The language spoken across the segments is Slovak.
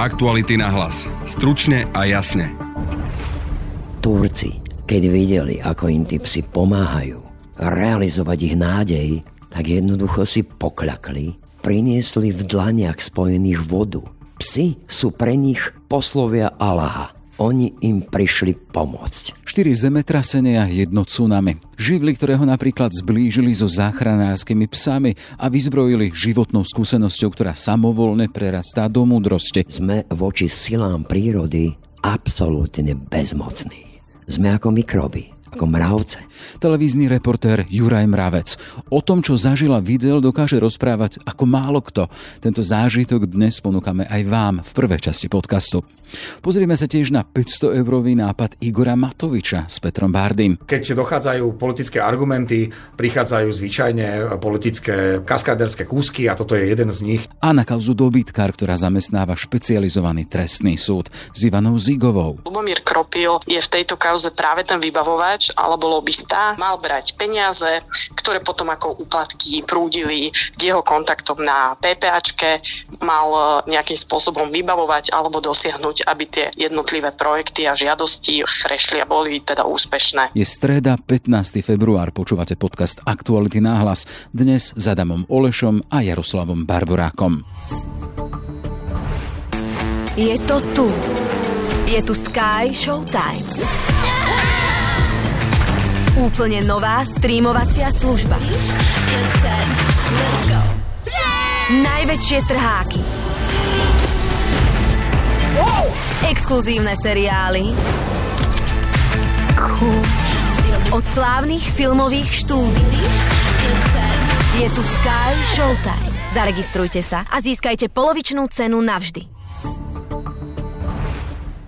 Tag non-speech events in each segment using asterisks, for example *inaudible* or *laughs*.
Aktuality na hlas. Stručne a jasne. Turci, keď videli, ako im tí psi pomáhajú realizovať ich nádej, tak jednoducho si pokľakli, priniesli v dlaniach spojených vodu. Psi sú pre nich poslovia Allaha oni im prišli pomôcť. Štyri zemetrasenia, jedno tsunami. Živly, ktoré ho napríklad zblížili so záchranárskymi psami a vyzbrojili životnou skúsenosťou, ktorá samovolne prerastá do múdrosti. Sme voči silám prírody absolútne bezmocní. Sme ako mikroby ako mravce. Televízny reportér Juraj Mravec. O tom, čo zažila videl, dokáže rozprávať ako málo kto. Tento zážitok dnes ponúkame aj vám v prvej časti podcastu. Pozrieme sa tiež na 500 eurový nápad Igora Matoviča s Petrom Bardym. Keď dochádzajú politické argumenty, prichádzajú zvyčajne politické kaskaderské kúsky a toto je jeden z nich. A na kauzu dobytkár, ktorá zamestnáva špecializovaný trestný súd s Ivanou Zigovou. Lubomír Kropil je v tejto kauze práve ten vybavovač, hráč alebo lobista mal brať peniaze, ktoré potom ako úplatky prúdili k jeho kontaktom na PPAčke, mal e, nejakým spôsobom vybavovať alebo dosiahnuť, aby tie jednotlivé projekty a žiadosti prešli a boli teda úspešné. Je streda 15. február, počúvate podcast Aktuality náhlas. Dnes s Adamom Olešom a Jaroslavom Barborákom. Je to tu. Je tu Sky Showtime. Úplne nová streamovacia služba. Najväčšie trháky. Exkluzívne seriály. Od slávnych filmových štúdií. Je tu Sky Showtime. Zaregistrujte sa a získajte polovičnú cenu navždy.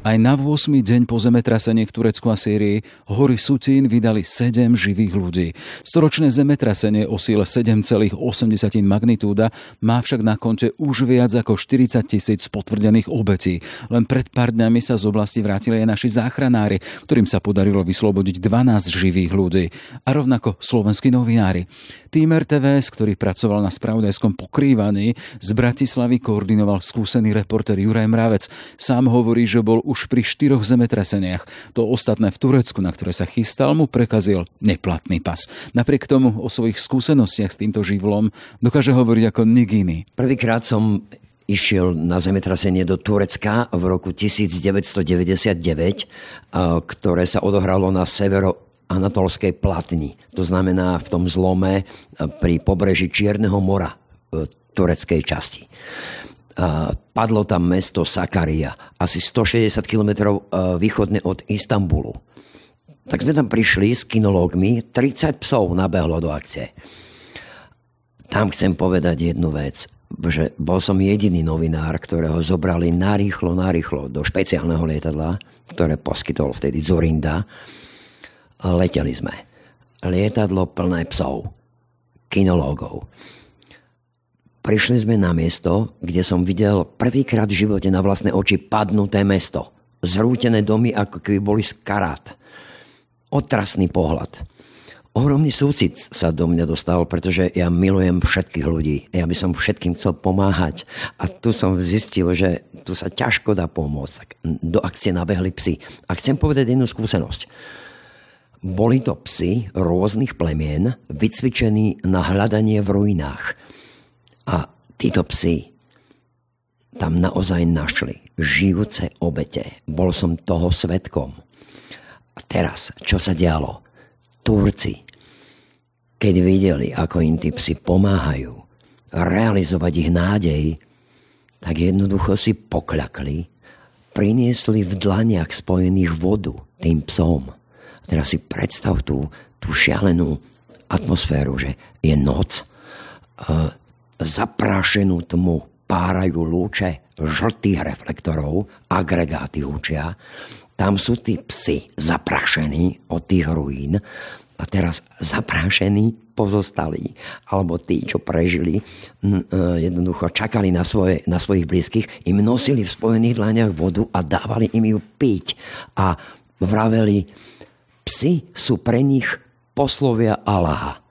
Aj na 8. deň po zemetrasení v Turecku a Sýrii hory Sutín vydali 7 živých ľudí. Storočné zemetrasenie o síle 7,8 magnitúda má však na konte už viac ako 40 tisíc potvrdených obetí. Len pred pár dňami sa z oblasti vrátili aj naši záchranári, ktorým sa podarilo vyslobodiť 12 živých ľudí. A rovnako slovenskí novinári. Tým RTVS, ktorý pracoval na spravodajskom pokrývaní, z Bratislavy koordinoval skúsený reporter Juraj Mravec. Sám hovorí, že bol už pri štyroch zemetraseniach. To ostatné v Turecku, na ktoré sa chystal, mu prekazil neplatný pas. Napriek tomu o svojich skúsenostiach s týmto živlom dokáže hovoriť ako Nigini. Prvýkrát som išiel na zemetrasenie do Turecka v roku 1999, ktoré sa odohralo na severo Anatolskej platni. To znamená v tom zlome pri pobreží Čierneho mora v tureckej časti padlo tam mesto Sakaria, asi 160 km východne od Istanbulu. Tak sme tam prišli s kinológmi, 30 psov nabehlo do akcie. Tam chcem povedať jednu vec, že bol som jediný novinár, ktorého zobrali narýchlo, narýchlo do špeciálneho lietadla, ktoré poskytol vtedy Zorinda. Leteli sme. Lietadlo plné psov, kinológov. Prišli sme na miesto, kde som videl prvýkrát v živote na vlastné oči padnuté mesto. Zrútené domy, ako keby boli z. Otrasný pohľad. Ohromný súcit sa do mňa dostal, pretože ja milujem všetkých ľudí. Ja by som všetkým chcel pomáhať. A tu som zistil, že tu sa ťažko dá pomôcť. Do akcie nabehli psy. A chcem povedať jednu skúsenosť. Boli to psy rôznych plemien, vycvičení na hľadanie v ruinách. A títo psi tam naozaj našli žijúce obete. Bol som toho svetkom. A teraz, čo sa dialo? Turci, keď videli, ako im tí psi pomáhajú realizovať ich nádej, tak jednoducho si pokľakli, priniesli v dlaniach spojených vodu tým psom. A teraz si predstav tú, tú šialenú atmosféru, že je noc, zaprášenú tmu párajú lúče žltých reflektorov, agregáty učia. Tam sú tí psi zaprašení od tých ruín a teraz zaprášení pozostali, alebo tí, čo prežili, e, jednoducho čakali na, svoje, na svojich blízkych, im nosili v spojených dlaniach vodu a dávali im ju piť. A vraveli, psi sú pre nich poslovia Allaha.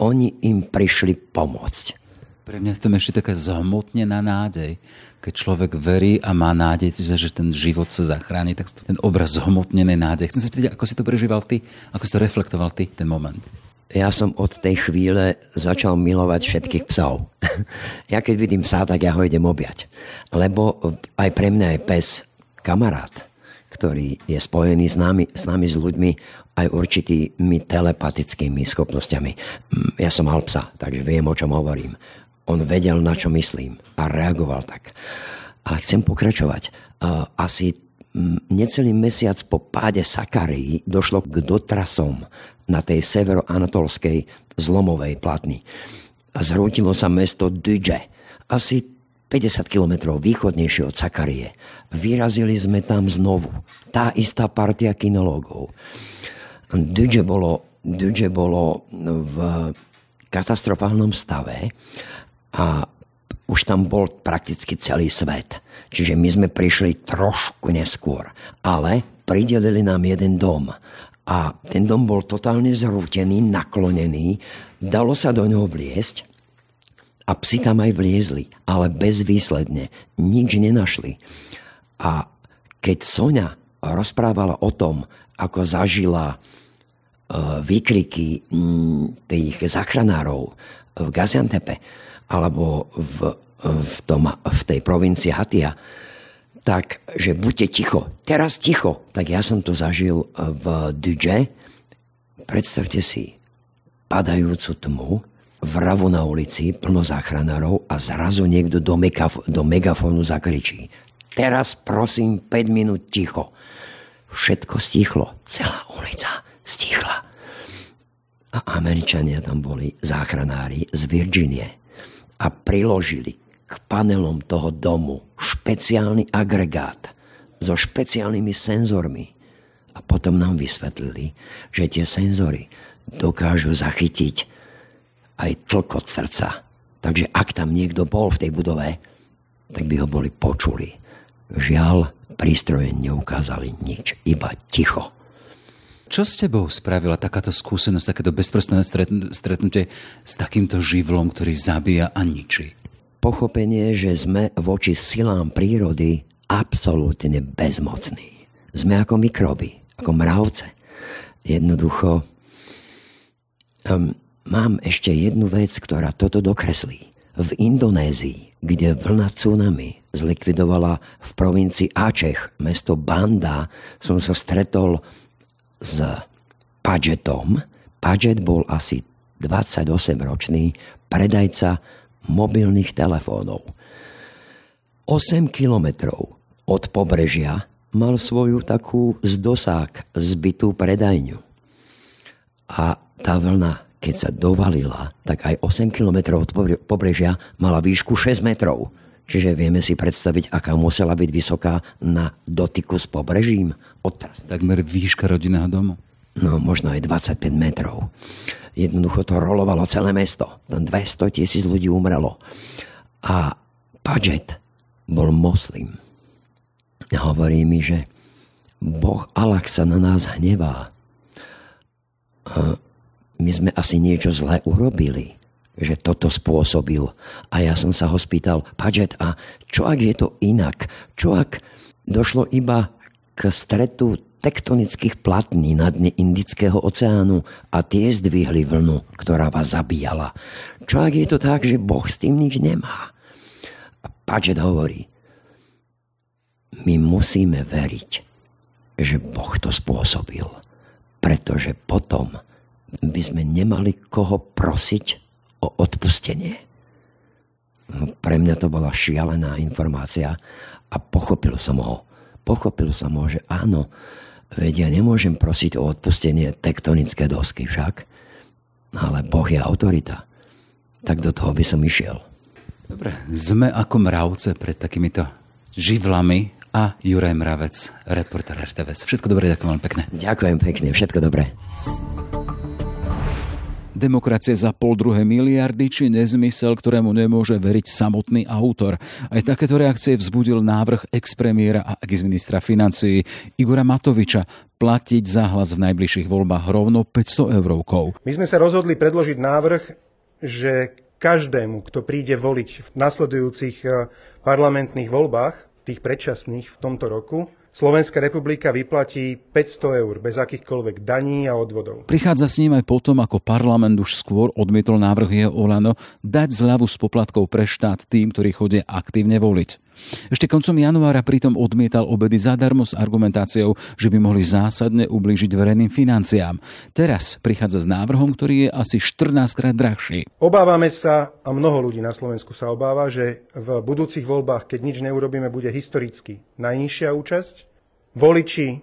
Oni im prišli pomôcť. Pre mňa je to ešte taká zhmotnená nádej. Keď človek verí a má nádej, že ten život sa zachráni, tak ten obraz zhmotnenej nádej. Chcem sa spýtať, ako si to prežíval ty? Ako si to reflektoval ty, ten moment? Ja som od tej chvíle začal milovať všetkých psov. *laughs* ja keď vidím psa, tak ja ho idem objať. Lebo aj pre mňa je pes kamarát, ktorý je spojený s nami, s nami, s ľuďmi, aj určitými telepatickými schopnosťami. Mm, ja som mal psa, takže viem, o čom hovorím. On vedel, na čo myslím a reagoval tak. Ale chcem pokračovať. Asi mm, necelý mesiac po páde Sakarii došlo k dotrasom na tej severoanatolskej zlomovej platni. Zrútilo sa mesto Duje. Asi 50 kilometrov východnejšie od Sakarie. Vyrazili sme tam znovu. Tá istá partia kinológov. Dudže bolo, Dudže bolo v katastrofálnom stave a už tam bol prakticky celý svet. Čiže my sme prišli trošku neskôr, ale pridelili nám jeden dom. A ten dom bol totálne zrútený, naklonený, dalo sa do ňoho vliesť a psi tam aj vliezli, ale bezvýsledne. Nič nenašli. A keď Sonia rozprávala o tom, ako zažila E, výkriky tých zachranárov v Gaziantepe alebo v, v, tom, v tej provincii Hatia, tak, že buďte ticho. Teraz ticho. Tak ja som to zažil v Duje. Predstavte si padajúcu tmu, vravu na ulici, plno záchranárov a zrazu niekto do, megaf- do megafónu zakričí. Teraz prosím 5 minút ticho. Všetko stichlo. Celá ulica stichla. A Američania tam boli záchranári z Virginie a priložili k panelom toho domu špeciálny agregát so špeciálnymi senzormi. A potom nám vysvetlili, že tie senzory dokážu zachytiť aj tlkot srdca. Takže ak tam niekto bol v tej budove, tak by ho boli počuli. Žiaľ, prístroje neukázali nič, iba ticho. Čo s tebou spravila takáto skúsenosť, takéto bezprostredné stretnutie s takýmto živlom, ktorý zabíja a ničí? Pochopenie, že sme voči silám prírody absolútne bezmocní. Sme ako mikroby, ako mravce. Jednoducho um, mám ešte jednu vec, ktorá toto dokreslí. V Indonézii, kde vlna tsunami zlikvidovala v provincii Aceh mesto Banda, som sa stretol s Padgetom. Padget bol asi 28-ročný predajca mobilných telefónov. 8 kilometrov od pobrežia mal svoju takú z dosák zbytú predajňu. A tá vlna, keď sa dovalila, tak aj 8 kilometrov od pobrežia mala výšku 6 metrov. Čiže vieme si predstaviť, aká musela byť vysoká na dotyku s pobrežím. Odtraz. Takmer výška rodinného domu. No, možno aj 25 metrov. Jednoducho to rolovalo celé mesto. Tam 200 tisíc ľudí umrelo. A Paget bol moslim. Hovorí mi, že Boh Allah sa na nás hnevá. A my sme asi niečo zlé urobili že toto spôsobil. A ja som sa ho spýtal, Paget, a čo ak je to inak? Čo ak došlo iba k stretu tektonických platní na dne Indického oceánu a tie zdvihli vlnu, ktorá vás zabíjala. Čo ak je to tak, že Boh s tým nič nemá? A Paget hovorí, my musíme veriť, že Boh to spôsobil, pretože potom by sme nemali koho prosiť o odpustenie. No, pre mňa to bola šialená informácia a pochopil som ho. Pochopil som ho, že áno, vedia, ja nemôžem prosiť o odpustenie tektonické dosky však, ale Boh je autorita. Tak do toho by som išiel. Dobre, sme ako mravce pred takýmito živlami a Juraj Mravec, reporter RTVS. Všetko dobré, ďakujem veľmi pekne. Ďakujem pekne, všetko dobré. Demokracie za pol druhé miliardy či nezmysel, ktorému nemôže veriť samotný autor. Aj takéto reakcie vzbudil návrh ex-premiéra a ex-ministra financií Igora Matoviča platiť za hlas v najbližších voľbách rovno 500 eurovkov. My sme sa rozhodli predložiť návrh, že každému, kto príde voliť v nasledujúcich eh, parlamentných voľbách, tých predčasných v tomto roku, Slovenská republika vyplatí 500 eur bez akýchkoľvek daní a odvodov. Prichádza s ním aj potom, ako parlament už skôr odmietol návrh jeho Olano dať zľavu s poplatkou pre štát tým, ktorí chodia aktívne voliť. Ešte koncom januára pritom odmietal obedy zadarmo s argumentáciou, že by mohli zásadne ublížiť verejným financiám. Teraz prichádza s návrhom, ktorý je asi 14 krát drahší. Obávame sa, a mnoho ľudí na Slovensku sa obáva, že v budúcich voľbách, keď nič neurobíme, bude historicky najnižšia účasť. Voliči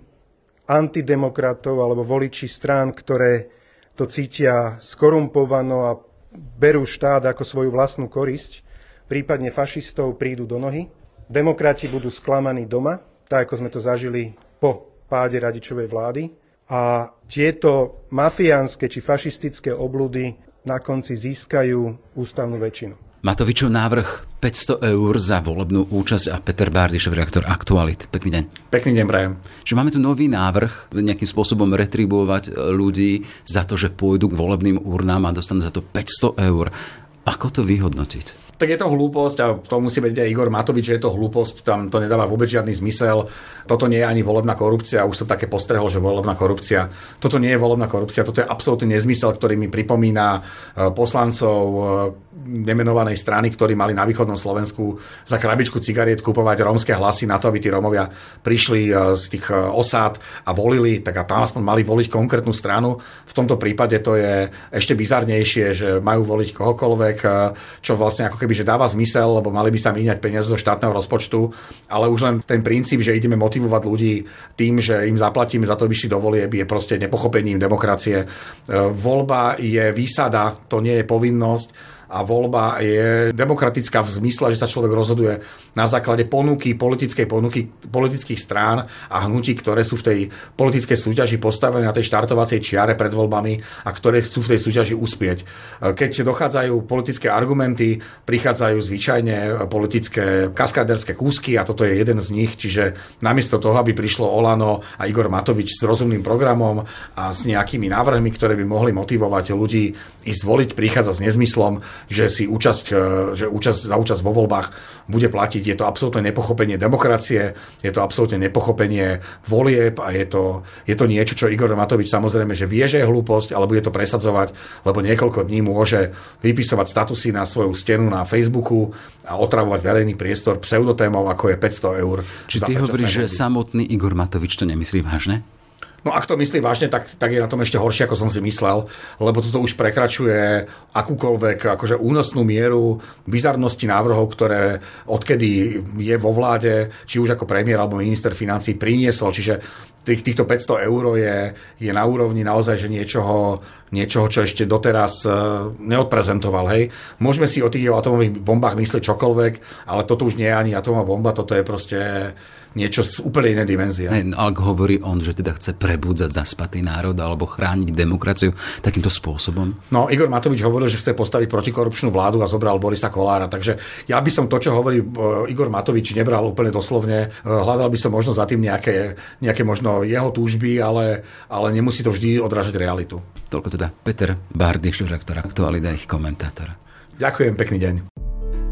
antidemokratov alebo voliči strán, ktoré to cítia skorumpovano a berú štát ako svoju vlastnú korisť, prípadne fašistov prídu do nohy Demokrati budú sklamaní doma, tak ako sme to zažili po páde radičovej vlády. A tieto mafiánske či fašistické oblúdy na konci získajú ústavnú väčšinu. Matovičov návrh 500 eur za volebnú účasť a Peter Bárdišov, reaktor Aktualit. Pekný deň. Pekný deň, Brajem. Že máme tu nový návrh nejakým spôsobom retribuovať ľudí za to, že pôjdu k volebným urnám a dostanú za to 500 eur. Ako to vyhodnotiť? Tak je to hlúposť a to musí byť aj Igor Matovič, že je to hlúposť, tam to nedáva vôbec žiadny zmysel. Toto nie je ani volebná korupcia, už som také postrehol, že volebná korupcia. Toto nie je volebná korupcia, toto je absolútny nezmysel, ktorý mi pripomína e, poslancov e, nemenovanej strany, ktorí mali na východnom Slovensku za krabičku cigariet kupovať rómske hlasy na to, aby tí Rómovia prišli e, z tých osád a volili, tak a tam aspoň mali voliť konkrétnu stranu. V tomto prípade to je ešte bizarnejšie, že majú voliť kohokoľvek, čo vlastne ako keby keby, že dáva zmysel, lebo mali by sa míňať peniaze zo štátneho rozpočtu, ale už len ten princíp, že ideme motivovať ľudí tým, že im zaplatíme za to, aby šli do je proste nepochopením demokracie. E, voľba je výsada, to nie je povinnosť a voľba je demokratická v zmysle, že sa človek rozhoduje na základe ponuky, politickej ponuky politických strán a hnutí, ktoré sú v tej politickej súťaži postavené na tej štartovacej čiare pred voľbami a ktoré chcú v tej súťaži uspieť. Keď dochádzajú politické argumenty, prichádzajú zvyčajne politické kaskaderské kúsky a toto je jeden z nich, čiže namiesto toho, aby prišlo Olano a Igor Matovič s rozumným programom a s nejakými návrhmi, ktoré by mohli motivovať ľudí ísť voliť, prichádza s nezmyslom, že si účasť, e, že účasť za účasť vo voľbách bude platiť. Je to absolútne nepochopenie demokracie, je to absolútne nepochopenie volieb a je to, je to niečo, čo Igor Matovič samozrejme, že vie, že je hlúposť, ale bude to presadzovať, lebo niekoľko dní môže vypisovať statusy na svoju stenu na Facebooku a otravovať verejný priestor pseudotémov, ako je 500 eur. Či ty hovoríš, že samotný Igor Matovič to nemyslí vážne? No ak to myslí vážne, tak, tak je na tom ešte horšie, ako som si myslel, lebo toto už prekračuje akúkoľvek akože únosnú mieru bizarnosti návrhov, ktoré odkedy je vo vláde, či už ako premiér alebo minister financí priniesol. Čiže tých, týchto 500 eur je, je na úrovni naozaj, že niečoho, niečoho, čo ešte doteraz uh, neodprezentoval. Hej. Môžeme si o tých atomových bombách myslieť čokoľvek, ale toto už nie je ani atomová bomba, toto je proste niečo z úplne inej dimenzie. Hey, no, ak hovorí on, že teda chce prebudzať zaspatý národ alebo chrániť demokraciu takýmto spôsobom? No, Igor Matovič hovoril, že chce postaviť protikorupčnú vládu a zobral Borisa Kolára. Takže ja by som to, čo hovorí uh, Igor Matovič, nebral úplne doslovne. Uh, hľadal by som možno za tým nejaké, nejaké možno jeho túžby, ale, ale nemusí to vždy odrážať realitu. Toľko teda Peter Bardy, redaktor Aktualita, ich komentátor. Ďakujem, pekný deň.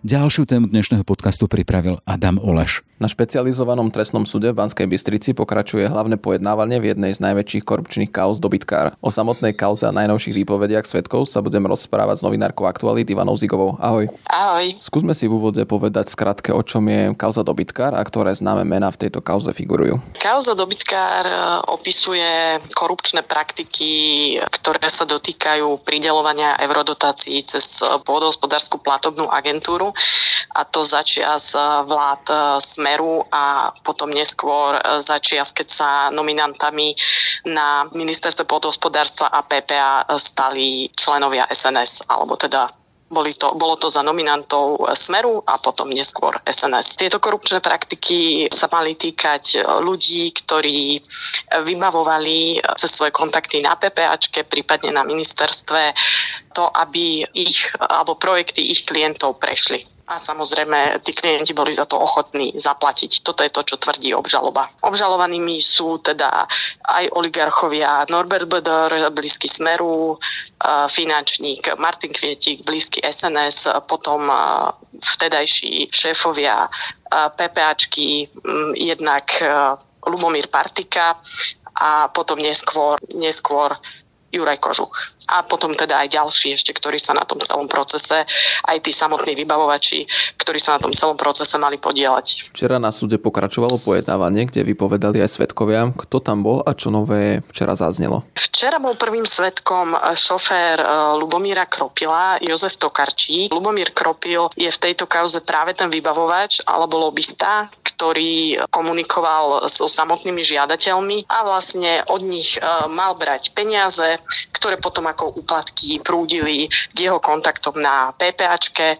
Ďalšiu tému dnešného podcastu pripravil Adam Oleš. Na špecializovanom trestnom súde v Banskej Bystrici pokračuje hlavné pojednávanie v jednej z najväčších korupčných kauz dobytkár. O samotnej kauze a najnovších výpovediach svetkov sa budem rozprávať s novinárkou Aktualit Ivanou Zigovou. Ahoj. Ahoj. Skúsme si v úvode povedať skratke, o čom je kauza dobytkár a ktoré známe mená v tejto kauze figurujú. Kauza dobytkár e, opisuje korupčné praktiky, ktoré sa dotýkajú pridelovania eurodotácií cez pôdohospodárskú platobnú agentúru a to začias vlád e, sme Smeru a potom neskôr e, začias, keď sa nominantami na ministerstve podhospodárstva a PPA stali členovia SNS, alebo teda Boli to, bolo to za nominantov Smeru a potom neskôr SNS. Tieto korupčné praktiky sa mali týkať ľudí, ktorí vybavovali cez svoje kontakty na PPAčke, prípadne na ministerstve, to, aby ich alebo projekty ich klientov prešli a samozrejme tí klienti boli za to ochotní zaplatiť. Toto je to, čo tvrdí obžaloba. Obžalovanými sú teda aj oligarchovia Norbert Böder, blízky Smeru, finančník Martin Kvietik, blízky SNS, potom vtedajší šéfovia PPAčky, jednak Lubomír Partika a potom neskôr, neskôr Juraj Kožuch a potom teda aj ďalší ešte, ktorí sa na tom celom procese, aj tí samotní vybavovači, ktorí sa na tom celom procese mali podielať. Včera na súde pokračovalo pojednávanie, kde vypovedali aj svetkovia. Kto tam bol a čo nové včera zaznelo? Včera bol prvým svetkom šofér e, Lubomíra Kropila, Jozef Tokarčík. Lubomír Kropil je v tejto kauze práve ten vybavovač alebo lobista, ktorý komunikoval so samotnými žiadateľmi a vlastne od nich e, mal brať peniaze, ktoré potom ako úplatky prúdili k jeho kontaktom na PPAčke.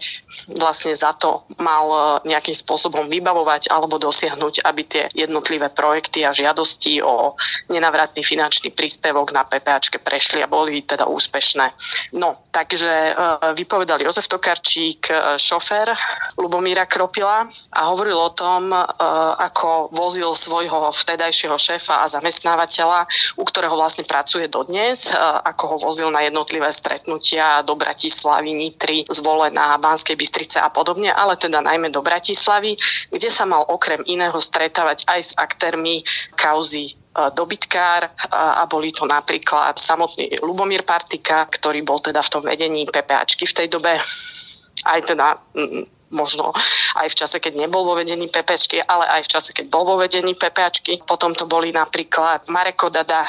Vlastne za to mal e, nejakým spôsobom vybavovať alebo dosiahnuť, aby tie jednotlivé projekty a žiadosti o nenavratný finančný príspevok na PPAčke prešli a boli teda úspešné. No, takže e, vypovedal Jozef Tokarčík, e, šofér Lubomíra Kropila a hovoril o tom, ako vozil svojho vtedajšieho šéfa a zamestnávateľa, u ktorého vlastne pracuje dodnes, ako ho vozil na jednotlivé stretnutia do Bratislavy, Nitry, zvolená Banskej Bystrice a podobne, ale teda najmä do Bratislavy, kde sa mal okrem iného stretávať aj s aktérmi kauzy e, dobytkár a boli to napríklad samotný Lubomír Partika, ktorý bol teda v tom vedení PPAčky v tej dobe, aj teda možno aj v čase, keď nebol vo vedení PPčky, ale aj v čase, keď bol vo vedení PPAčky. Potom to boli napríklad Mareko Dada,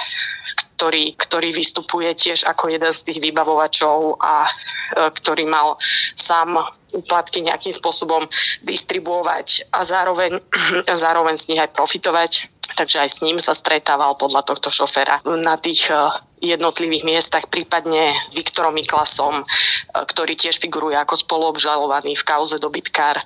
ktorý, ktorý vystupuje tiež ako jeden z tých vybavovačov a e, ktorý mal sám úplatky nejakým spôsobom distribuovať a zároveň, *clears throat* zároveň z nich aj profitovať. Takže aj s ním sa stretával podľa tohto šoféra na tých e, jednotlivých miestach, prípadne s Viktorom Miklasom, e, ktorý tiež figuruje ako spoluobžalovaný v kauze dobytkár.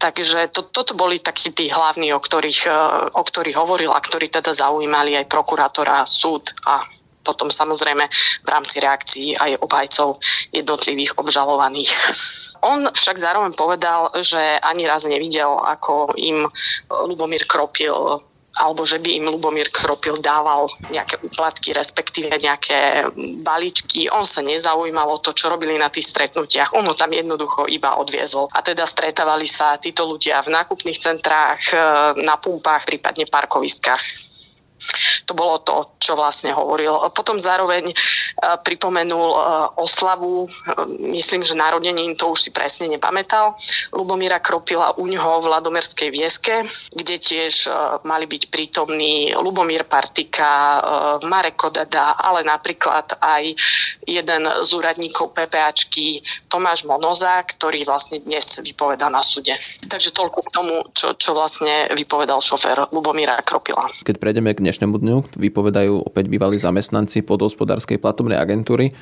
Takže to, toto boli takí tí hlavní, o ktorých, e, o ktorých hovoril a ktorí teda zaujímali aj prokurátora, súd a potom samozrejme v rámci reakcií aj obhajcov jednotlivých obžalovaných. *laughs* On však zároveň povedal, že ani raz nevidel, ako im Lubomír Kropil alebo že by im Lubomír Kropil dával nejaké úplatky, respektíve nejaké balíčky. On sa nezaujímal o to, čo robili na tých stretnutiach. On ho tam jednoducho iba odviezol. A teda stretávali sa títo ľudia v nákupných centrách, e, na pumpách, prípadne parkoviskách. To bolo to, čo vlastne hovoril. Potom zároveň e, pripomenul e, oslavu, e, myslím, že narodením, to už si presne nepamätal, Lubomíra Kropila u ňoho v Ladomerskej vieske, kde tiež mali byť prítomní Lubomír Partika, Marek Kodada, ale napríklad aj jeden z úradníkov PPAčky Tomáš Monoza, ktorý vlastne dnes vypoveda na súde. Takže toľko k tomu, čo, čo vlastne vypovedal šofér Lubomíra Kropila. Keď prejdeme k dnešnému dňu, vypovedajú opäť bývalí zamestnanci podhospodárskej platobnej agentúry.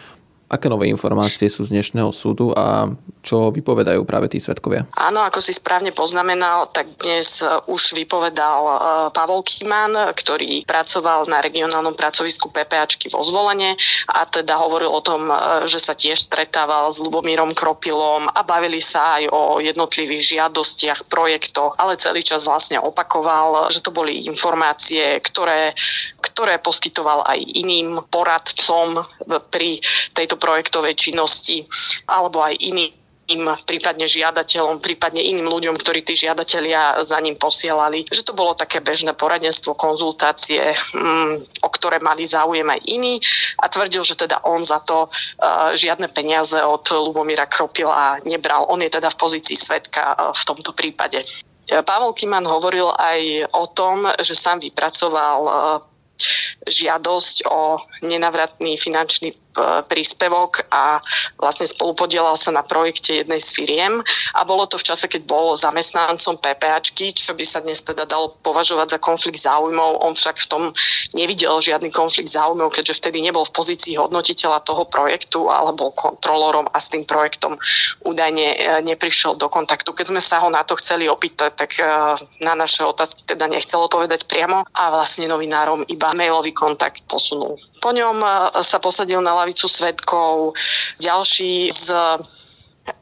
Aké nové informácie sú z dnešného súdu a čo vypovedajú práve tí svetkovia? Áno, ako si správne poznamenal, tak dnes e, už vypovedal e, Pavol Kiman, ktorý pracoval na regionálnom pracovisku PPAčky vo zvolenie a teda hovoril o tom, e, že sa tiež stretával s Lubomírom Kropilom a bavili sa aj o jednotlivých žiadostiach, projektoch, ale celý čas vlastne opakoval, že to boli informácie, ktoré, ktoré poskytoval aj iným poradcom pri tejto projektovej činnosti alebo aj iným prípadne žiadateľom, prípadne iným ľuďom, ktorí tí žiadatelia za ním posielali. Že to bolo také bežné poradenstvo, konzultácie, mm, o ktoré mali záujem aj iní a tvrdil, že teda on za to uh, žiadne peniaze od Lubomíra Kropila nebral. On je teda v pozícii svetka uh, v tomto prípade. Pavel Kiman hovoril aj o tom, že sám vypracoval žiadosť o nenavratný finančný príspevok a vlastne spolupodielal sa na projekte jednej z firiem a bolo to v čase, keď bol zamestnancom PPAčky, čo by sa dnes teda dalo považovať za konflikt záujmov. On však v tom nevidel žiadny konflikt záujmov, keďže vtedy nebol v pozícii hodnotiteľa toho projektu alebo kontrolorom a s tým projektom údajne neprišiel do kontaktu. Keď sme sa ho na to chceli opýtať, tak na naše otázky teda nechcel odpovedať priamo a vlastne novinárom iba mailový kontakt posunul. Po ňom sa posadil na lavicu svetkov ďalší z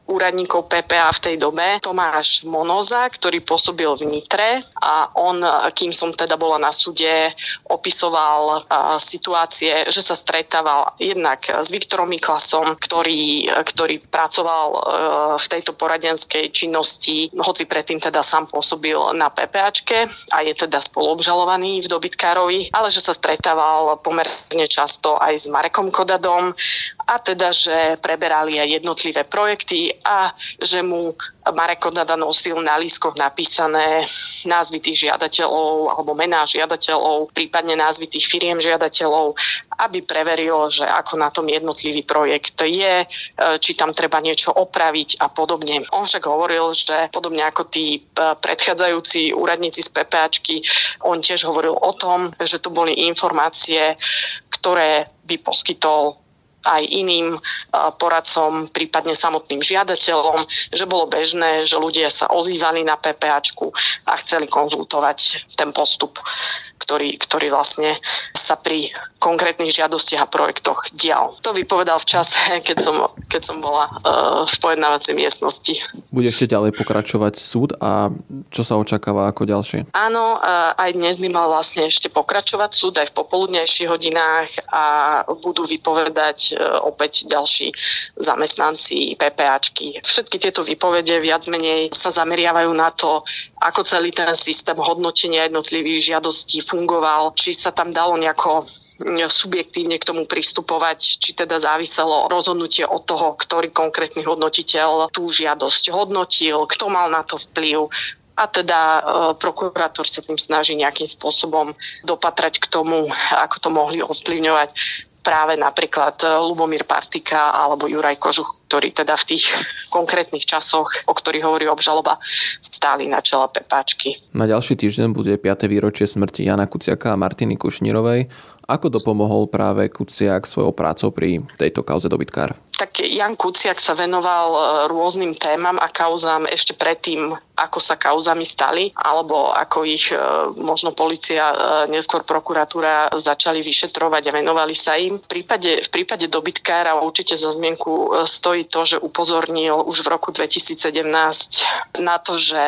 úradníkov PPA v tej dobe, Tomáš Monoza, ktorý pôsobil v Nitre a on, kým som teda bola na súde, opisoval situácie, že sa stretával jednak s Viktorom Miklasom, ktorý, ktorý pracoval e, v tejto poradenskej činnosti, hoci predtým teda sám pôsobil na PPAčke a je teda spoluobžalovaný v dobytkárovi, ale že sa stretával pomerne často aj s Marekom Kodadom a teda, že preberali aj jednotlivé projekty a že mu Marek Kodada nosil na lískoch napísané názvy tých žiadateľov alebo mená žiadateľov, prípadne názvy tých firiem žiadateľov, aby preveril, že ako na tom jednotlivý projekt je, e, či tam treba niečo opraviť a podobne. On však hovoril, že podobne ako tí e, predchádzajúci úradníci z PPAčky, on tiež hovoril o tom, že tu boli informácie, ktoré by poskytol aj iným poradcom, prípadne samotným žiadateľom, že bolo bežné, že ľudia sa ozývali na PPAčku a chceli konzultovať ten postup ktorý, ktorý vlastne sa pri konkrétnych žiadostiach a projektoch dial. To vypovedal v čase, *laughs* keď som, keď som bola uh, v pojednávacej miestnosti. Bude ešte ďalej pokračovať súd a čo sa očakáva ako ďalšie? Áno, uh, aj dnes by mal vlastne ešte pokračovať súd aj v popoludnejších hodinách a budú vypovedať uh, opäť ďalší zamestnanci PPAčky. Všetky tieto výpovede viac menej sa zameriavajú na to, ako celý ten systém hodnotenia jednotlivých žiadostí fungoval, či sa tam dalo nejako subjektívne k tomu pristupovať, či teda záviselo rozhodnutie od toho, ktorý konkrétny hodnotiteľ tú žiadosť hodnotil, kto mal na to vplyv, a teda e, prokurátor sa tým snaží nejakým spôsobom dopatrať k tomu, ako to mohli ovplyvňovať práve napríklad e, Lubomír Partika alebo Juraj Kožuch, ktorí teda v tých *laughs* konkrétnych časoch, o ktorých hovorí obžaloba, stáli na čele Pepáčky. Na ďalší týždeň bude 5. výročie smrti Jana Kuciaka a Martiny Kušnírovej. Ako dopomohol práve Kuciak svojou prácou pri tejto kauze dobytkár? Tak Jan Kuciak sa venoval e, rôznym témam a kauzám ešte predtým, ako sa kauzami stali, alebo ako ich e, možno policia, e, neskôr prokuratúra začali vyšetrovať a venovali sa im. V prípade, v prípade dobytkára určite za zmienku stojí to, že upozornil už v roku 2017 na to, že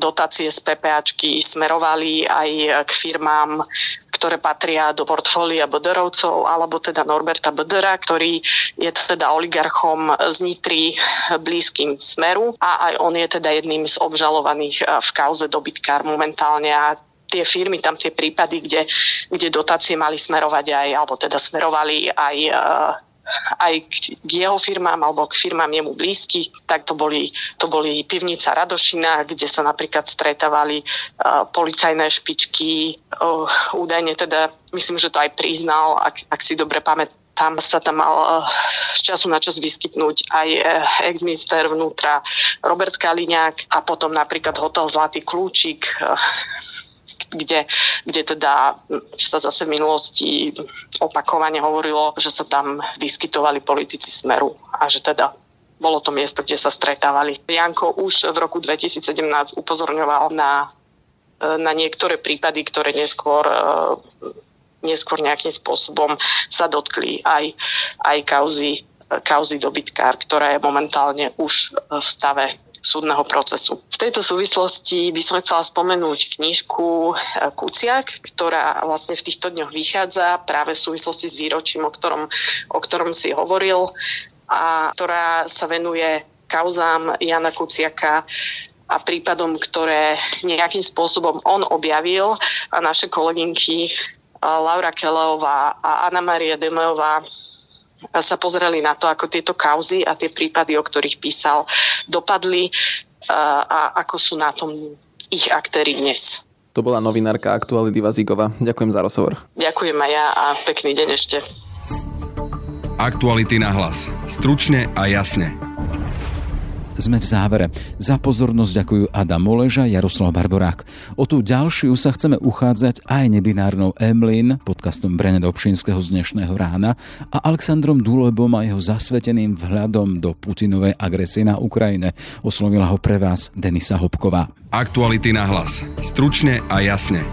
dotácie z PPAčky smerovali aj k firmám ktoré patria do portfólia Böderovcov, alebo teda Norberta Bödera, ktorý je teda oligarchom z Nitry blízkym Smeru. A aj on je teda jedným z obžalovaných v kauze dobytkár momentálne. A tie firmy, tam tie prípady, kde, kde dotácie mali smerovať aj, alebo teda smerovali aj aj k jeho firmám alebo k firmám jemu blízkych, tak to boli, to boli pivnica Radošina, kde sa napríklad stretávali uh, policajné špičky, uh, údajne teda, myslím, že to aj priznal, ak, ak si dobre pamätám, tam sa tam mal z času na čas vyskytnúť aj ex-minister vnútra Robert Kaliňák a potom napríklad hotel Zlatý kľúčik, kde, kde teda sa zase v minulosti opakovane hovorilo, že sa tam vyskytovali politici Smeru a že teda bolo to miesto, kde sa stretávali. Janko už v roku 2017 upozorňoval na, na niektoré prípady, ktoré neskôr neskôr nejakým spôsobom sa dotkli aj, aj kauzy, kauzy dobytkár, ktorá je momentálne už v stave súdneho procesu. V tejto súvislosti by som chcela spomenúť knižku eh, Kuciak, ktorá vlastne v týchto dňoch vychádza práve v súvislosti s výročím, o ktorom, o ktorom si hovoril a ktorá sa venuje kauzám Jana Kuciaka a prípadom, ktoré nejakým spôsobom on objavil a naše kolegynky eh, Laura Keleová a Anna Maria Demeová sa pozreli na to, ako tieto kauzy a tie prípady, o ktorých písal, dopadli a ako sú na tom ich aktéry dnes. To bola novinárka Aktuality Vazíková. Ďakujem za rozhovor. Ďakujem aj ja a pekný deň ešte. Aktuality na hlas. Stručne a jasne. Sme v závere. Za pozornosť ďakujú Adam Moleža, Jaroslav Barborák. O tú ďalšiu sa chceme uchádzať aj nebinárnou Emlin, podcastom Brene Dobšinského z dnešného rána a Alexandrom Dulebom a jeho zasveteným vhľadom do Putinovej agresie na Ukrajine. Oslovila ho pre vás Denisa Hopková. Aktuality na hlas. Stručne a jasne.